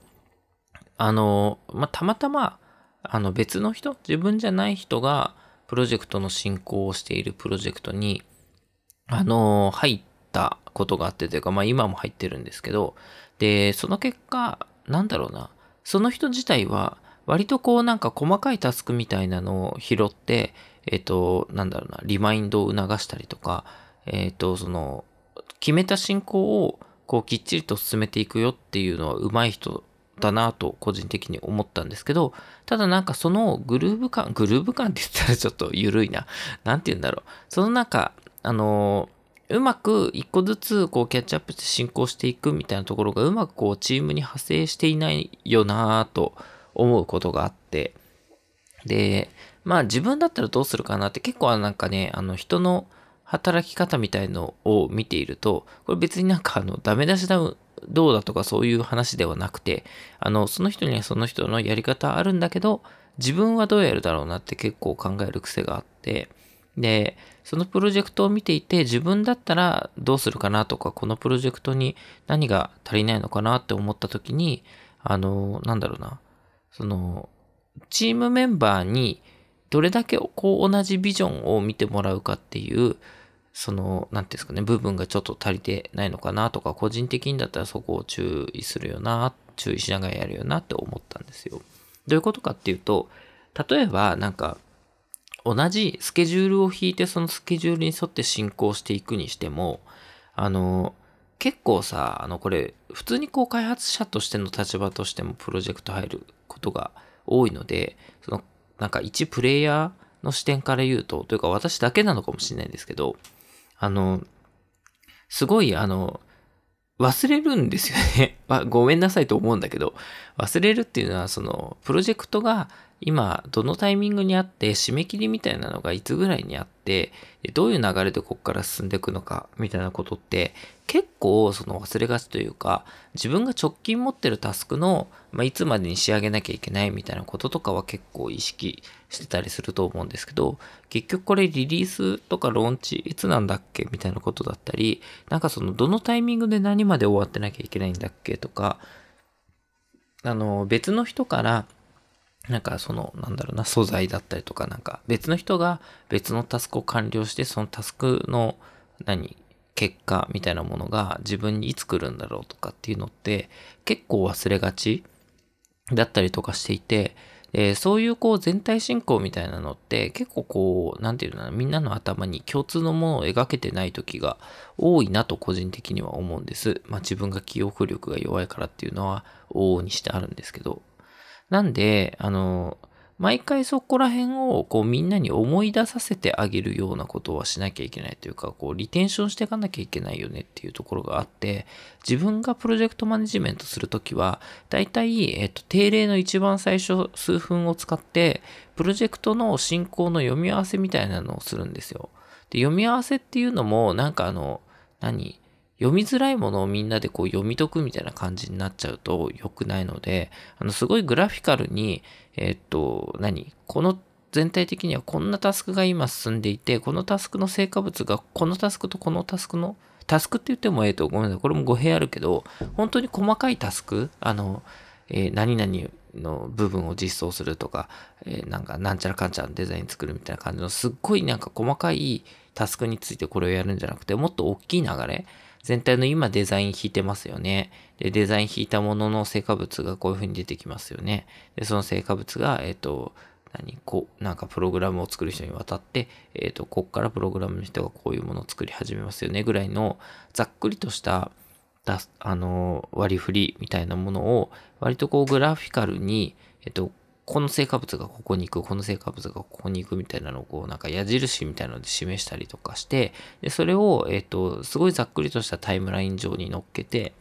あの、まあ、たまたま、あの別の人、自分じゃない人が、プロジェクトの進行をしているプロジェクトに、あの、入ったことがあってというか、まあ今も入ってるんですけど、で、その結果、なんだろうな、その人自体は、割とこうなんか細かいタスクみたいなのを拾って、えっ、と、なんだろうな、リマインドを促したりとか、えっ、と、その、決めた進行をこうきっちりと進めていくよっていうのは上手い人だなと個人的に思ったんですけど、ただなんかそのグルーヴ感、グルーヴ感って言ったらちょっと緩いな。なんて言うんだろう。その中、あのうまく一個ずつこうキャッチアップして進行していくみたいなところがうまくこうチームに派生していないよなぁと思うことがあって、で、まあ自分だったらどうするかなって結構なんかね、あの人の働き方みたいのを見ていると、これ別になんかあの、ダメ出しだ、どうだとかそういう話ではなくて、あの、その人にはその人のやり方あるんだけど、自分はどうやるだろうなって結構考える癖があって、で、そのプロジェクトを見ていて、自分だったらどうするかなとか、このプロジェクトに何が足りないのかなって思った時に、あの、なんだろうな、その、チームメンバーにどれだけこう同じビジョンを見てもらうかっていう、その、なんていうんですかね、部分がちょっと足りてないのかなとか、個人的にだったらそこを注意するよな、注意しながらやるよなって思ったんですよ。どういうことかっていうと、例えばなんか、同じスケジュールを引いてそのスケジュールに沿って進行していくにしても、あの、結構さ、あの、これ、普通にこう開発者としての立場としてもプロジェクト入ることが多いので、その、なんか一プレイヤーの視点から言うと、というか私だけなのかもしれないんですけど、あの、すごい、あの、忘れるんですよね。<laughs> ごめんなさいと思うんだけど、忘れるっていうのは、その、プロジェクトが今、どのタイミングにあって、締め切りみたいなのがいつぐらいにあって、どういう流れでここから進んでいくのか、みたいなことって、結構その忘れがちというか、自分が直近持ってるタスクの、まあ、いつまでに仕上げなきゃいけないみたいなこととかは結構意識してたりすると思うんですけど、結局これリリースとかローンチいつなんだっけみたいなことだったり、なんかそのどのタイミングで何まで終わってなきゃいけないんだっけとか、あの、別の人から、なんかその、なんだろうな、素材だったりとか、なんか別の人が別のタスクを完了して、そのタスクの、何、結果みたいなものが自分にいつ来るんだろうとかっていうのって結構忘れがちだったりとかしていて、え、そういうこう全体進行みたいなのって結構こう、なんていうのみんなの頭に共通のものを描けてない時が多いなと個人的には思うんです。まあ自分が記憶力が弱いからっていうのは往々にしてあるんですけど。なんで、あの、毎回そこら辺をこうみんなに思い出させてあげるようなことはしなきゃいけないというか、こうリテンションしていかなきゃいけないよねっていうところがあって、自分がプロジェクトマネジメントするときは、だいたい、えっと、定例の一番最初数分を使って、プロジェクトの進行の読み合わせみたいなのをするんですよ。で、読み合わせっていうのも、なんかあの、何？読みづらいものをみんなでこう読み解くみたいな感じになっちゃうと良くないので、あの、すごいグラフィカルに、えー、っと、何？この全体的にはこんなタスクが今進んでいて、このタスクの成果物がこのタスクとこのタスクの、タスクって言ってもええと、ごめんなさい、これも語弊あるけど、本当に細かいタスク、あの、えー、何々の部分を実装するとか、えー、なんかなんちゃらかんちゃらデザイン作るみたいな感じのすっごいなんか細かいタスクについてこれをやるんじゃなくて、もっと大きい流れ、全体の今デザイン引いてますよね。で、デザイン引いたものの成果物がこういう風に出てきますよね。で、その成果物が、えっ、ー、と、何こう、なんかプログラムを作る人に渡って、えっ、ー、と、こっからプログラムの人がこういうものを作り始めますよね、ぐらいのざっくりとしたあの、割り振りみたいなものを、割とこうグラフィカルに、えっと、この成果物がここに行く、この成果物がここに行くみたいなのをこうなんか矢印みたいなので示したりとかして、で、それを、えっ、と、すごいざっくりとしたタイムライン上に乗っけて、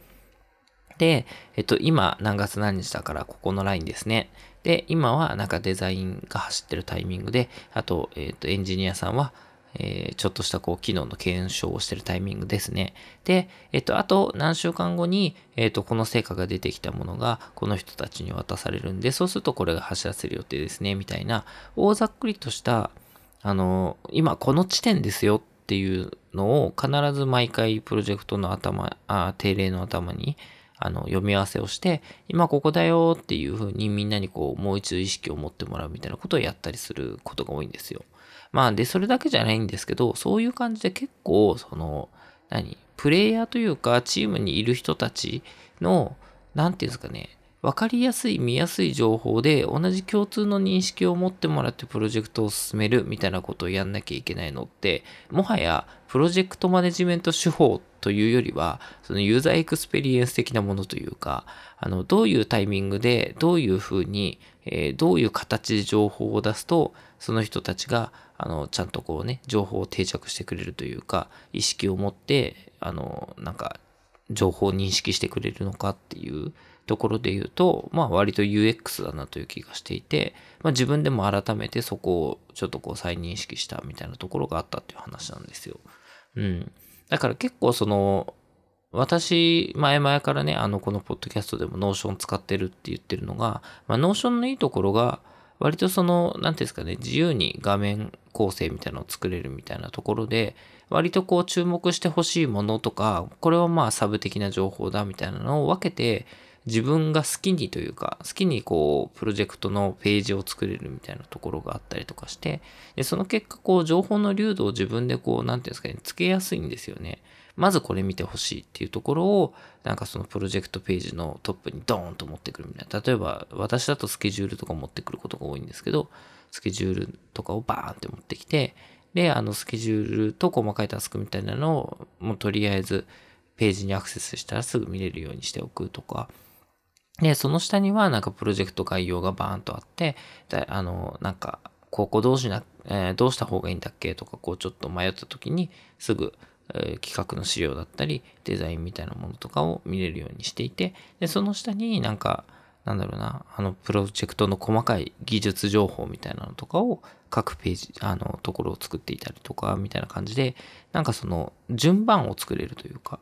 で、えっと、今何月何日だからここのラインですね。で、今はなんかデザインが走ってるタイミングで、あと、えっと、エンジニアさんはえー、ちょっとしたこう機能の検証をしてるタイミングですね。で、えっと、あと何週間後に、えっと、この成果が出てきたものがこの人たちに渡されるんで、そうするとこれが走らせる予定ですね、みたいな、大ざっくりとした、あの、今この地点ですよっていうのを必ず毎回プロジェクトの頭、あ定例の頭に、あの、読み合わせをして、今ここだよっていうふうにみんなにこう、もう一度意識を持ってもらうみたいなことをやったりすることが多いんですよ。まあ、で、それだけじゃないんですけど、そういう感じで結構、その、何プレイヤーというか、チームにいる人たちの、なんていうんですかね、わかりやすい、見やすい情報で、同じ共通の認識を持ってもらってプロジェクトを進めるみたいなことをやんなきゃいけないのって、もはや、プロジェクトマネジメント手法というよりは、そのユーザーエクスペリエンス的なものというか、あの、どういうタイミングで、どういうふうに、えー、どういう形で情報を出すと、その人たちが、あの、ちゃんとこうね、情報を定着してくれるというか、意識を持って、あの、なんか、情報を認識してくれるのかっていうところで言うと、まあ割と UX だなという気がしていて、まあ自分でも改めてそこをちょっとこう再認識したみたいなところがあったっていう話なんですよ。うん。だから結構その、私、前々からね、あの、このポッドキャストでも Notion 使ってるって言ってるのが、まあ、 Notion のいいところが、割とその、なんていうんですかね、自由に画面構成みたいなのを作れるみたいなところで、割とこう注目してほしいものとか、これはまあサブ的な情報だみたいなのを分けて、自分が好きにというか、好きにこう、プロジェクトのページを作れるみたいなところがあったりとかして、でその結果、こう、情報の流度を自分でこう、なんていうんですかね、つけやすいんですよね。まずこれ見てほしいっていうところを、なんかそのプロジェクトページのトップにドーンと持ってくるみたいな。例えば、私だとスケジュールとか持ってくることが多いんですけど、スケジュールとかをバーンって持ってきて、で、あの、スケジュールと細かいタスクみたいなのを、もうとりあえず、ページにアクセスしたらすぐ見れるようにしておくとか、で、その下にはなんかプロジェクト概要がバーンとあって、あの、なんか、ここどうしな、えー、どうした方がいいんだっけとか、こうちょっと迷った時にすぐ、企画の資料だったり、デザインみたいなものとかを見れるようにしていて、で、その下になんか、なんだろうな、あの、プロジェクトの細かい技術情報みたいなのとかを各ページ、あの、ところを作っていたりとか、みたいな感じで、なんかその、順番を作れるというか、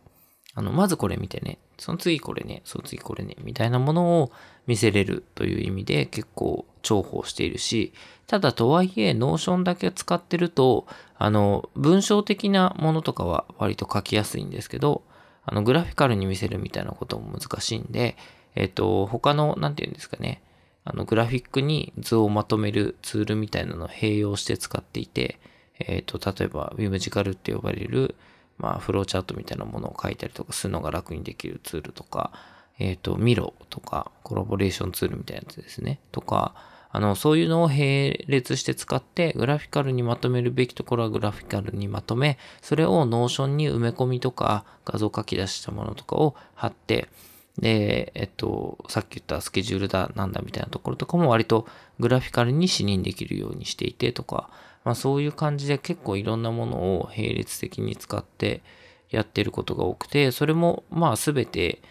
あの、まずこれ見てね、その次これね、その次これね、みたいなものを見せれるという意味で結構重宝しているし、ただとはいえ、 Notion だけ使ってると、あの、文章的なものとかは割と書きやすいんですけど、あの、グラフィカルに見せるみたいなことも難しいんで、えっ、と、他の、なんて言うんですかね、あの、グラフィックに図をまとめるツールみたいなのを併用して使っていて、えっ、と、例えば、 Whimsical って呼ばれる、まあ、フローチャートみたいなものを書いたりとかするのが楽にできるツールとか、えっ、ー、と、 Miro とか、コラボレーションツールみたいなやつですね。とか、あの、そういうのを並列して使って、グラフィカルにまとめるべきところはグラフィカルにまとめ、それを Notion に埋め込みとか、画像書き出したものとかを貼って、で、えっと、さっき言ったスケジュールだ、なんだみたいなところとかも割とグラフィカルに視認できるようにしていてとか、まあそういう感じで結構いろんなものを並列的に使ってやってることが多くて、それもまあすべて、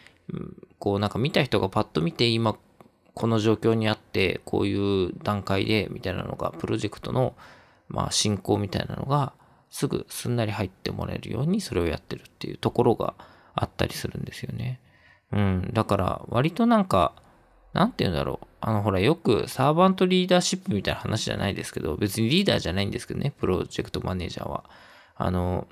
こうなんか見た人がパッと見て今この状況にあってこういう段階でみたいなのがプロジェクトのまあ進行みたいなのがすぐすんなり入ってもらえるようにそれをやってるっていうところがあったりするんですよね。うん。だから割となんかなんて言うんだろう。あの、ほら、よくサーバントリーダーシップみたいな話じゃないですけど、別にリーダーじゃないんですけどね、プロジェクトマネージャーは。あの、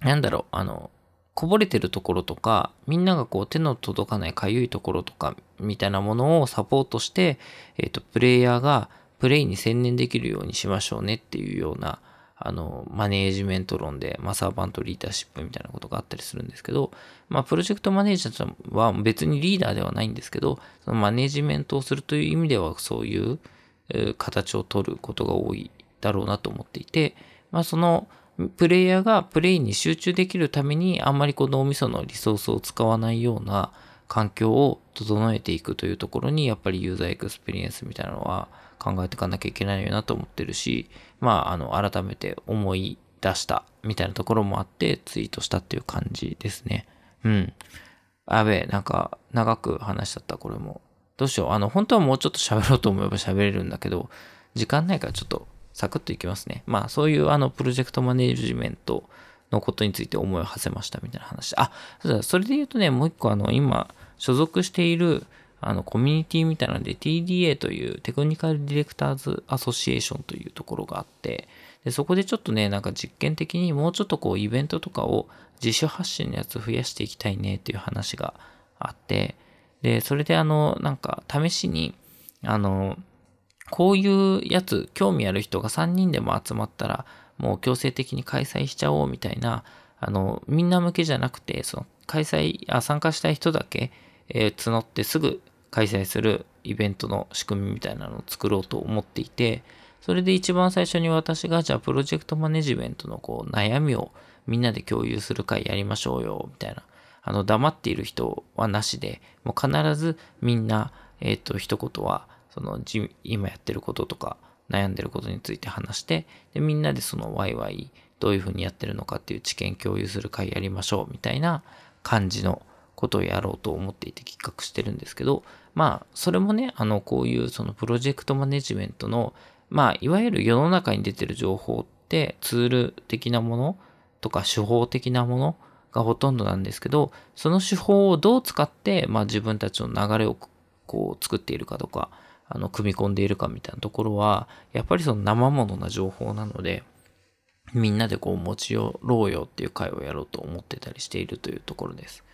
なんだろう、あの、こぼれてるところとか、みんながこう手の届かないかゆいところとか、みたいなものをサポートして、えっ、ー、と、プレイヤーがプレイに専念できるようにしましょうねっていうような、あの、マネージメント論で、まあ、サーバントリーダーシップみたいなことがあったりするんですけど、まあ、プロジェクトマネージャーは別にリーダーではないんですけど、そのマネージメントをするという意味では、そういう、形を取ることが多いだろうなと思っていて、まあ、その、プレイヤーがプレイに集中できるために、あんまりこの脳みそのリソースを使わないような環境を整えていくというところに、やっぱりユーザーエクスペリエンスみたいなのは考えていかなきゃいけないよなと思ってるし、まあ、あの、改めて思い出したみたいなところもあってツイートしたっていう感じですね。うん。やべえ、なんか長く話しちゃった、これも。どうしよう。あの、本当はもうちょっと喋ろうと思えば喋れるんだけど、時間ないからちょっとサクッといきますね。まあ、そういうあの、プロジェクトマネジメントのことについて思いを馳せましたみたいな話。あ、そうだ、それで言うとね、もう一個あの、今、所属している、あの、コミュニティみたいなので TDA というテクニカルディレクターズアソシエーションというところがあって、でそこでちょっとね、なんか実験的にもうちょっとこうイベントとかを自主発信のやつ増やしていきたいねっていう話があって、で、それであの、なんか試しに、あの、こういうやつ、興味ある人が3人でも集まったら、もう強制的に開催しちゃおうみたいな、あの、みんな向けじゃなくて、その、開催、あ参加したい人だけ、えー、募ってすぐ開催するイベントの仕組みみたいなのを作ろうと思っていて、それで一番最初に私が、じゃあプロジェクトマネジメントのこう悩みをみんなで共有する会やりましょうよ、みたいな。あの、黙っている人はなしで、もう必ずみんな、えっ、ー、と、一言は、その、今やってることとか、悩んでることについて話して、で、みんなでそのワイワイ、どういうふうにやってるのかっていう知見共有する会やりましょう、みたいな感じのことをやろうと思っていて企画してるんですけど、まあ、それもね、あの、こういうそのプロジェクトマネジメントの、まあ、いわゆる世の中に出てる情報ってツール的なものとか手法的なものがほとんどなんですけど、その手法をどう使って、まあ自分たちの流れをこう作っているかとか、あの、組み込んでいるかみたいなところは、やっぱりその生ものな情報なので、みんなでこう持ち寄ろうよっていう会をやろうと思ってたりしているというところです。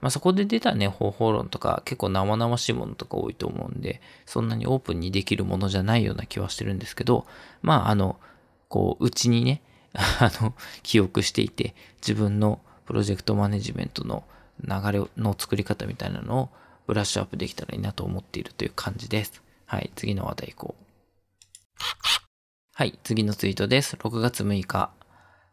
まあ、そこで出たね、方法論とか結構生々しいものとか多いと思うんで、そんなにオープンにできるものじゃないような気はしてるんですけど、まあ、あの、こう、うちにね、<laughs> あの、記憶していて、自分のプロジェクトマネジメントの流れの作り方みたいなのをブラッシュアップできたらいいなと思っているという感じです。はい、次の話題行こう。はい、次のツイートです。6月6日。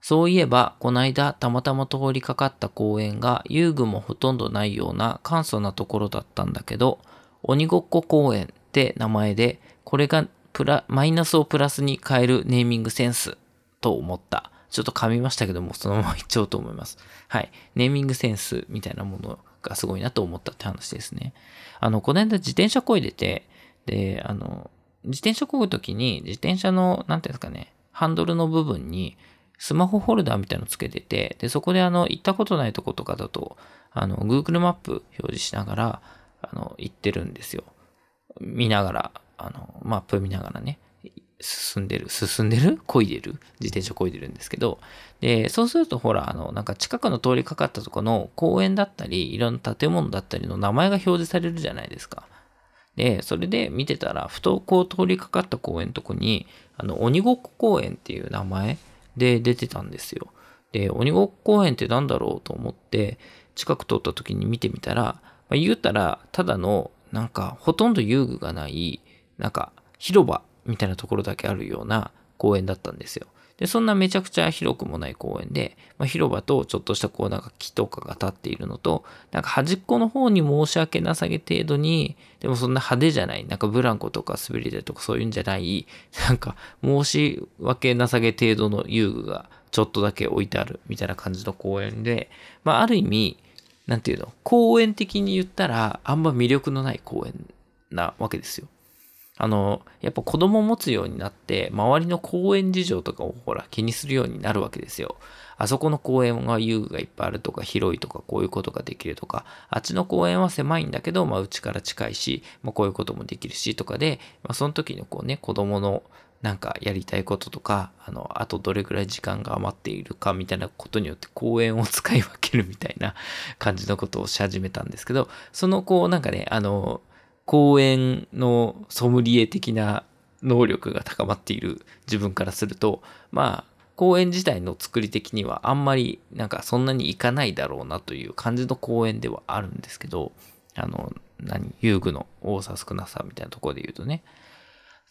そういえば、こないだたまたま通りかかった公園が遊具もほとんどないような簡素なところだったんだけど、鬼ごっこ公園って名前で、これがプラ、マイナスをプラスに変えるネーミングセンスと思った。ちょっと噛みましたけども、そのまま言っちゃおうと思います。はい。ネーミングセンスみたいなものがすごいなと思ったって話ですね。あの、この間自転車こいでて、で、あの、自転車こぐときに自転車の、なんていうんですかね、ハンドルの部分にスマホホルダーみたいのつけてて、で、そこであの、行ったことないとことかだと、あの、Google マップ表示しながら、あの、行ってるんですよ。見ながら、あの、マップ見ながらね、進んでる、進んでる？漕いでる？自転車漕いでるんですけど、で、そうするとほら、あの、なんか近くの通りかかったとこの公園だったり、いろんな建物だったりの名前が表示されるじゃないですか。で、それで見てたら、ふとこう通りかかった公園のとこに、あの、鬼ごっこ公園っていう名前で出てたんですよ。で、鬼ごっこ公園って何だろうと思って、近く通った時に見てみたら、まあ、言うたら、ただの、なんか、ほとんど遊具がない、なんか、広場みたいなところだけあるような公園だったんですよ。で、そんなめちゃくちゃ広くもない公園で、まあ、広場とちょっとしたこうなんか木とかが立っているのと、なんか端っこの方に申し訳なさげ程度に、でもそんな派手じゃない、なんかブランコとか滑り台とかそういうんじゃない、なんか申し訳なさげ程度の遊具がちょっとだけ置いてあるみたいな感じの公園で、まあある意味、なんていうの、公園的に言ったらあんま魅力のない公園なわけですよ。あの、やっぱ子供を持つようになって、周りの公園事情とかをほら気にするようになるわけですよ。あそこの公園は遊具がいっぱいあるとか、広いとか、こういうことができるとか、あっちの公園は狭いんだけど、まあ、うちから近いし、まあ、こういうこともできるし、とかで、まあ、その時のこうね、子供のなんかやりたいこととか、あの、あとどれくらい時間が余っているかみたいなことによって公園を使い分けるみたいな感じのことをし始めたんですけど、そのこうなんかね、あの、公園のソムリエ的な能力が高まっている自分からすると、まあ、公園自体の作り的にはあんまりなんかそんなに行かないだろうなという感じの公園ではあるんですけど、あの、何、遊具の多さ少なさみたいなところで言うとね。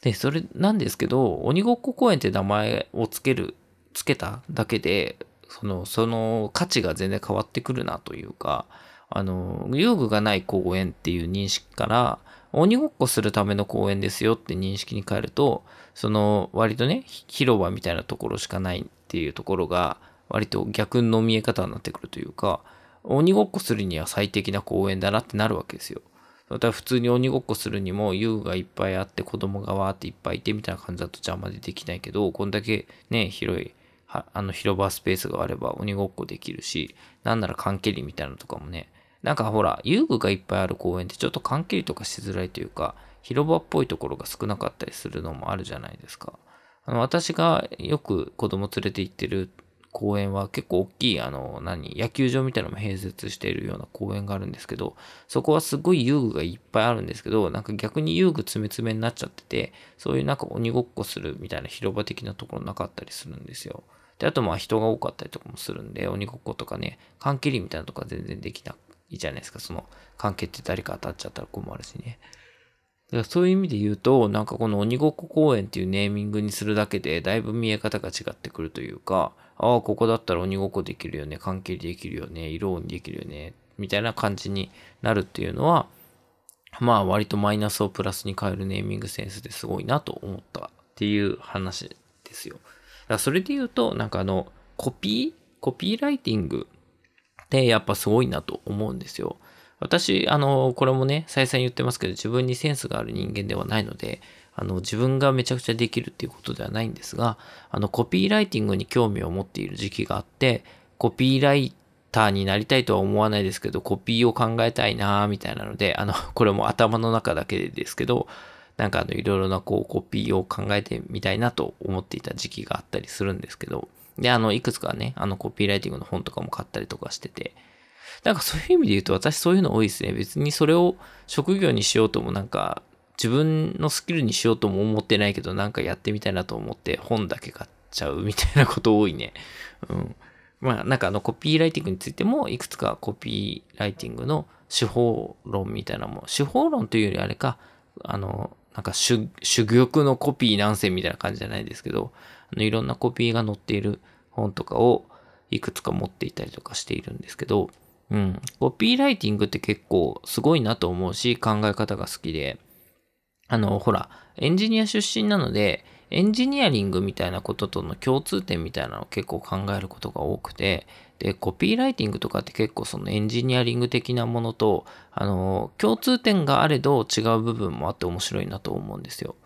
で、それなんですけど、鬼ごっこ公園って名前をつける、つけただけで、その、その価値が全然変わってくるなというか、あの、遊具がない公園っていう認識から、鬼ごっこするための公園ですよって認識に変えると、その割とね、広場みたいなところしかないっていうところが、割と逆の見え方になってくるというか、鬼ごっこするには最適な公園だなってなるわけですよ。だから普通に鬼ごっこするにも遊具がいっぱいあって子供がわーっていっぱいいてみたいな感じだと邪魔でできないけど、こんだけね、広いあの広場スペースがあれば鬼ごっこできるし、なんなら缶蹴りみたいなのとかもね、なんかほら、遊具がいっぱいある公園ってちょっと関係とかしづらいというか、広場っぽいところが少なかったりするのもあるじゃないですか。あの私がよく子供連れて行ってる公園は結構大きい、あの、何、野球場みたいなのも併設しているような公園があるんですけど、そこはすごい遊具がいっぱいあるんですけど、なんか逆に遊具詰め詰めになっちゃってて、そういうなんか鬼ごっこするみたいな広場的なところなかったりするんですよ。で、あとまあ人が多かったりとかもするんで、鬼ごっことかね、缶切りみたいなとか全然できないいじゃないですか。その関係って誰か当たっちゃったら困るしね。だからそういう意味で言うと、なんかこの鬼ごっこ公園っていうネーミングにするだけで、だいぶ見え方が違ってくるというか、ああ、ここだったら鬼ごっこできるよね、関係できるよね、色にできるよね、みたいな感じになるっていうのは、まあ割とマイナスをプラスに変えるネーミングセンスですごいなと思ったっていう話ですよ。だからそれで言うと、なんかあの、コピーコピーライティングってやっぱすごいなと思うんですよ。私、あの、これもね、再三言ってますけど、自分にセンスがある人間ではないので、あの、自分がめちゃくちゃできるっていうことではないんですが、あの、コピーライティングに興味を持っている時期があって、コピーライターになりたいとは思わないですけど、コピーを考えたいなみたいなので、あの、<laughs> これも頭の中だけですけど、なんかあの、いろいろなこう、コピーを考えてみたいなと思っていた時期があったりするんですけど、で、あの、いくつかね、あの、コピーライティングの本とかも買ったりとかしてて、なんかそういう意味で言うと私そういうの多いですね。別にそれを職業にしようともなんか自分のスキルにしようとも思ってないけどなんかやってみたいなと思って本だけ買っちゃうみたいなこと多いね。うん。まあなんかあのコピーライティングについてもいくつかコピーライティングの手法論みたいなもん手法論というよりあれか、あの、なんか主、主玉のコピー何選みたいな感じじゃないですけど、いろんなコピーが載っている本とかをいくつか持っていたりとかしているんですけど、うん。コピーライティングって結構すごいなと思うし、考え方が好きで、あの、ほら、エンジニア出身なので、エンジニアリングみたいなこととの共通点みたいなのを結構考えることが多くて、で、コピーライティングとかって結構そのエンジニアリング的なものと、あの、共通点があれど違う部分もあって面白いなと思うんですよ。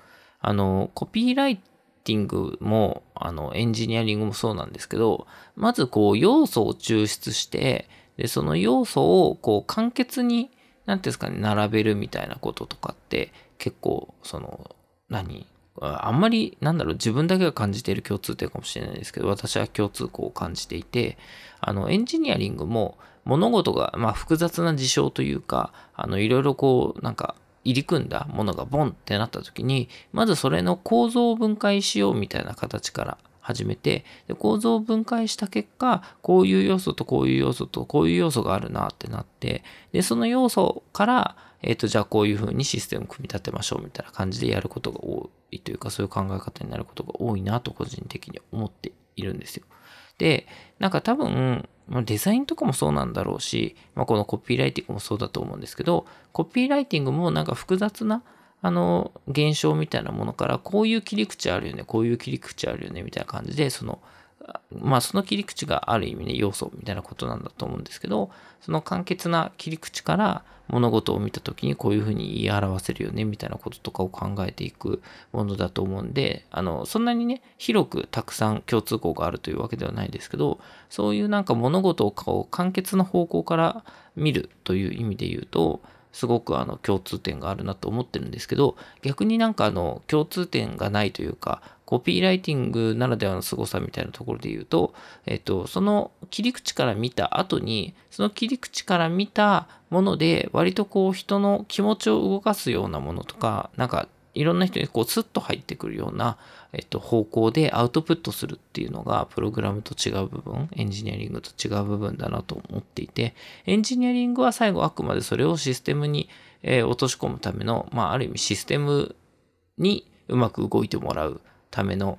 あの、コピーライティングも、あの、エンジニアリングもそうなんですけど、まずこう要素を抽出して、で、その要素をこう簡潔に、なんていうんですかね、並べるみたいなこととかって結構、その、何あんまり、なんだろう、自分だけが感じている共通点かもしれないですけど、私は共通項を感じていて、あの、エンジニアリングも物事が、まあ、複雑な事象というか、あの、いろいろこう、なんか、入り組んだものがボンってなった時に、まずそれの構造を分解しようみたいな形から始めてで構造を分解した結果こういう要素とこういう要素とこういう要素があるなってなってでその要素からえっ、とじゃあこういうふうにシステムを組み立てましょうみたいな感じでやることが多いというかそういう考え方になることが多いなと個人的に思っているんですよ。でなんか多分デザインとかもそうなんだろうし、まあ、このコピーライティングもそうだと思うんですけどコピーライティングもなんか複雑なあの、現象みたいなものから、こういう切り口あるよね、こういう切り口あるよね、みたいな感じで、その、まあその切り口がある意味ね、要素みたいなことなんだと思うんですけど、その簡潔な切り口から物事を見た時にこういうふうに言い表せるよね、みたいなこととかを考えていくものだと思うんで、あの、そんなにね、広くたくさん共通項があるというわけではないですけど、そういうなんか物事をこう簡潔な方向から見るという意味で言うと、すごくあの共通点があるなと思ってるんですけど、逆になんかあの共通点がないというか、コピーライティングならではの凄さみたいなところで言うと、えっと、その切り口から見た後に、その切り口から見たもので、割とこう人の気持ちを動かすようなものとか、なんかいろんな人にこうスッと入ってくるような、えっと、方向でアウトプットするっていうのが、プログラムと違う部分、エンジニアリングと違う部分だなと思っていて、エンジニアリングは最後あくまでそれをシステムに、えー、落とし込むための、まあ、ある意味システムにうまく動いてもらうための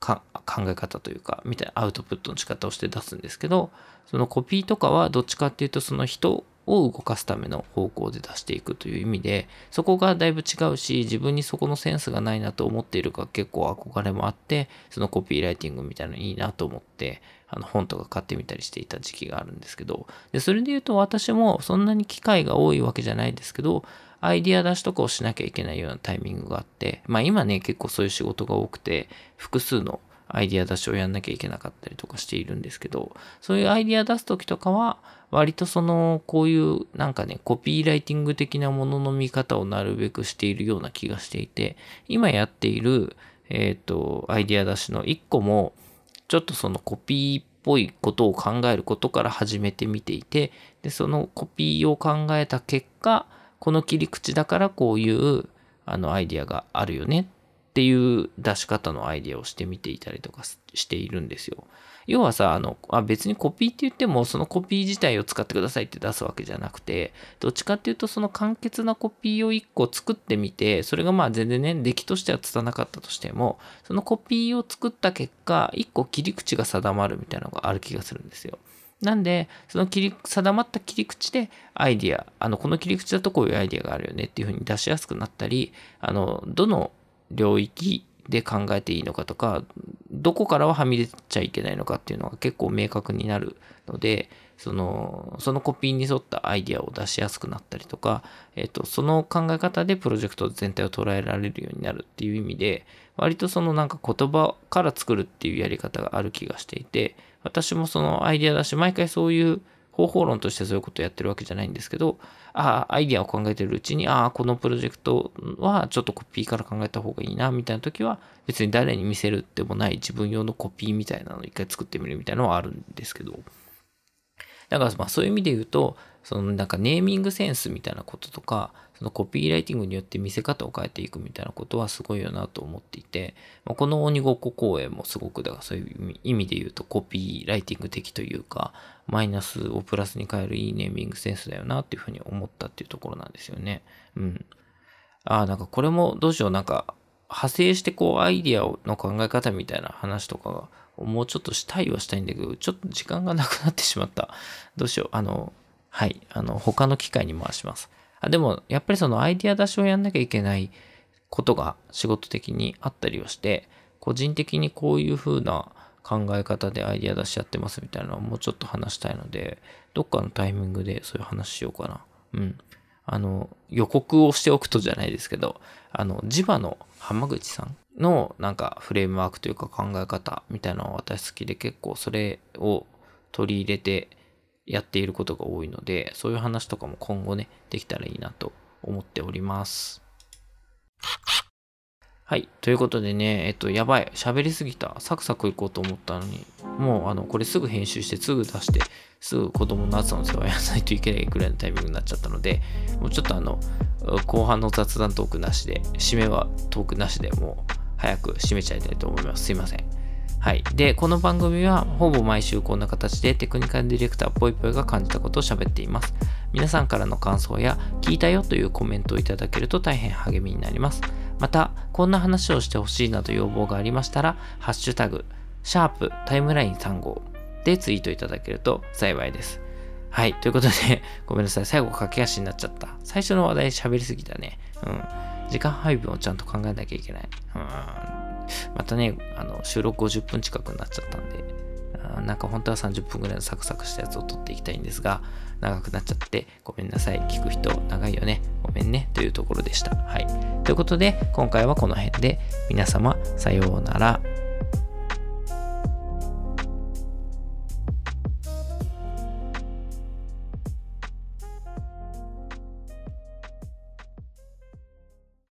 考え方というか、みたいなアウトプットの仕方をして出すんですけど、そのコピーとかはどっちかっていうと、その人を動かすための方向で出していくという意味で、そこがだいぶ違うし、自分にそこのセンスがないなと思っているか結構憧れもあって、そのコピーライティングみたいなのいいなと思って、あの本とか買ってみたりしていた時期があるんですけど、で、それで言うと私もそんなに機会が多いわけじゃないですけど、アイディア出しとかをしなきゃいけないようなタイミングがあって、まあ今ね、結構そういう仕事が多くて、複数のアイディア出しをやんなきゃいけなかったりとかしているんですけど、そういうアイディア出す時とかは、割とその、こういうなんかね、コピーライティング的なものの見方をなるべくしているような気がしていて、今やっている、えっ、ー、と、アイディア出しの一個も、ちょっとそのコピーっぽいことを考えることから始めてみていて、で、そのコピーを考えた結果、この切り口だからこういうあのアイディアがあるよねっていう出し方のアイディアをしてみていたりとかしているんですよ。要はさ、あの、あ別にコピーって言っても、そのコピー自体を使ってくださいって出すわけじゃなくて、どっちかっていうと、その簡潔なコピーを1個作ってみて、それがまあ全然ね、出来としては拙なかったとしても、そのコピーを作った結果、1個切り口が定まるみたいなのがある気がするんですよ。なんで、その切り、定まった切り口でアイディア、あの、この切り口だとこういうアイディアがあるよねっていうふうに出しやすくなったり、あの、どの領域で考えていいのかとか、どこからははみ出ちゃいけないのかっていうのが結構明確になるので、その、そのコピーに沿ったアイディアを出しやすくなったりとか、えっ、と、その考え方でプロジェクト全体を捉えられるようになるっていう意味で、割とそのなんか言葉から作るっていうやり方がある気がしていて、私もそのアイディアだし、毎回そういう方法論としてそういうことをやってるわけじゃないんですけど、ああ、アイディアを考えてるうちに、ああ、このプロジェクトはちょっとコピーから考えた方がいいな、みたいな時は、別に誰に見せるってもない自分用のコピーみたいなのを一回作ってみるみたいなのはあるんですけど、だからまあそういう意味で言うと、そのなんかネーミングセンスみたいなこととか、そのコピーライティングによって見せ方を変えていくみたいなことはすごいよなと思っていて、まあ、この鬼ごっこ公演もすごくだからそういう意味で言うとコピーライティング的というか、マイナスをプラスに変えるいいネーミングセンスだよなっていうふうに思ったっていうところなんですよね。うん。ああ、なんかこれもどうしよう、なんか派生してこうアイディアの考え方みたいな話とかがもうちょっとしたいはしたいんだけど、ちょっと時間がなくなってしまった。どうしよう。あの、はい。あの、他の機会に回します。あでも、やっぱりそのアイディア出しをやんなきゃいけないことが仕事的にあったりをして、個人的にこういう風な考え方でアイディア出し合ってますみたいなのをもうちょっと話したいので、どっかのタイミングでそういう話しようかな。うん。あの、予告をしておくとじゃないですけど、あの、地場の浜口さんのなんかフレームワークというか考え方みたいなのは私好きで結構それを取り入れてやっていることが多いので、そういう話とかも今後ね、できたらいいなと思っております。はい。ということでね、えっと、やばい。喋りすぎた。サクサクいこうと思ったのに、もう、あの、これすぐ編集して、すぐ出して、すぐ子供の朝の世話やらないといけないくらいのタイミングになっちゃったので、もうちょっとあの、後半の雑談トークなしで、締めはトークなしでもう、早く締めちゃいたいと思います。すいません。はい。で、この番組はほぼ毎週こんな形でテクニカルディレクターぽいぽいが感じたことを喋っています。皆さんからの感想や聞いたよというコメントをいただけると大変励みになります。また、こんな話をしてほしいなど要望がありましたら、ハッシュタグ、シャープタイムライン3号でツイートいただけると幸いです。はい。ということで、<laughs> ごめんなさい。最後駆け足になっちゃった。最初の話題喋りすぎたね。うん。時間配分をちゃんと考えなきゃいけない。うん。またね、あの、収録50分近くになっちゃったんで、なんか本当は30分ぐらいのサクサクしたやつを撮っていきたいんですが、長くなっちゃってごめんなさい。聞く人長いよね。ごめんね。というところでした。はい。ということで、今回はこの辺で皆様、さようなら。